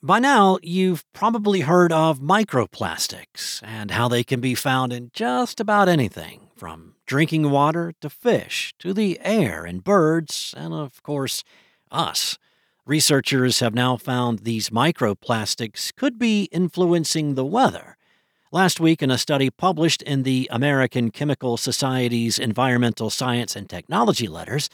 By now, you've probably heard of microplastics and how they can be found in just about anything, from drinking water to fish to the air and birds, and of course, us. Researchers have now found these microplastics could be influencing the weather. Last week, in a study published in the American Chemical Society's Environmental Science and Technology Letters,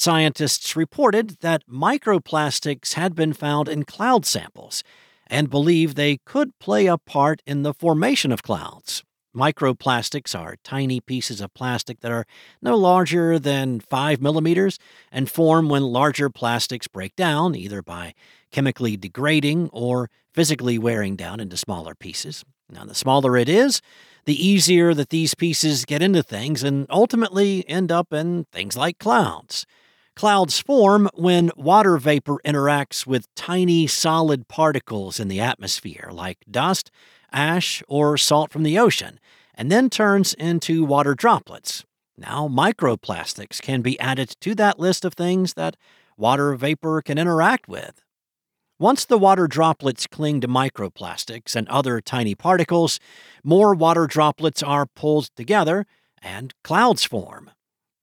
Scientists reported that microplastics had been found in cloud samples and believe they could play a part in the formation of clouds. Microplastics are tiny pieces of plastic that are no larger than 5 millimeters and form when larger plastics break down, either by chemically degrading or physically wearing down into smaller pieces. Now, the smaller it is, the easier that these pieces get into things and ultimately end up in things like clouds. Clouds form when water vapor interacts with tiny solid particles in the atmosphere, like dust, ash, or salt from the ocean, and then turns into water droplets. Now, microplastics can be added to that list of things that water vapor can interact with. Once the water droplets cling to microplastics and other tiny particles, more water droplets are pulled together and clouds form.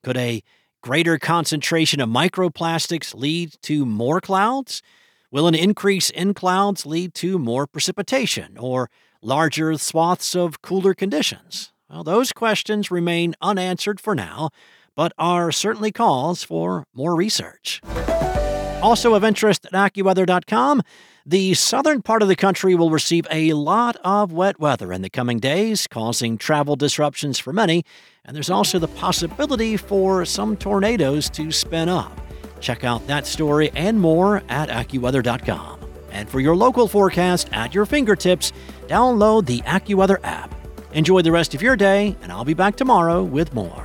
Could a greater concentration of microplastics lead to more clouds? Will an increase in clouds lead to more precipitation or larger swaths of cooler conditions? Well, those questions remain unanswered for now, but are certainly cause for more research. Also of interest at AccuWeather.com, the southern part of the country will receive a lot of wet weather in the coming days, causing travel disruptions for many, and there's also the possibility for some tornadoes to spin up. Check out that story and more at AccuWeather.com. And for your local forecast at your fingertips, download the AccuWeather app. Enjoy the rest of your day, and I'll be back tomorrow with more.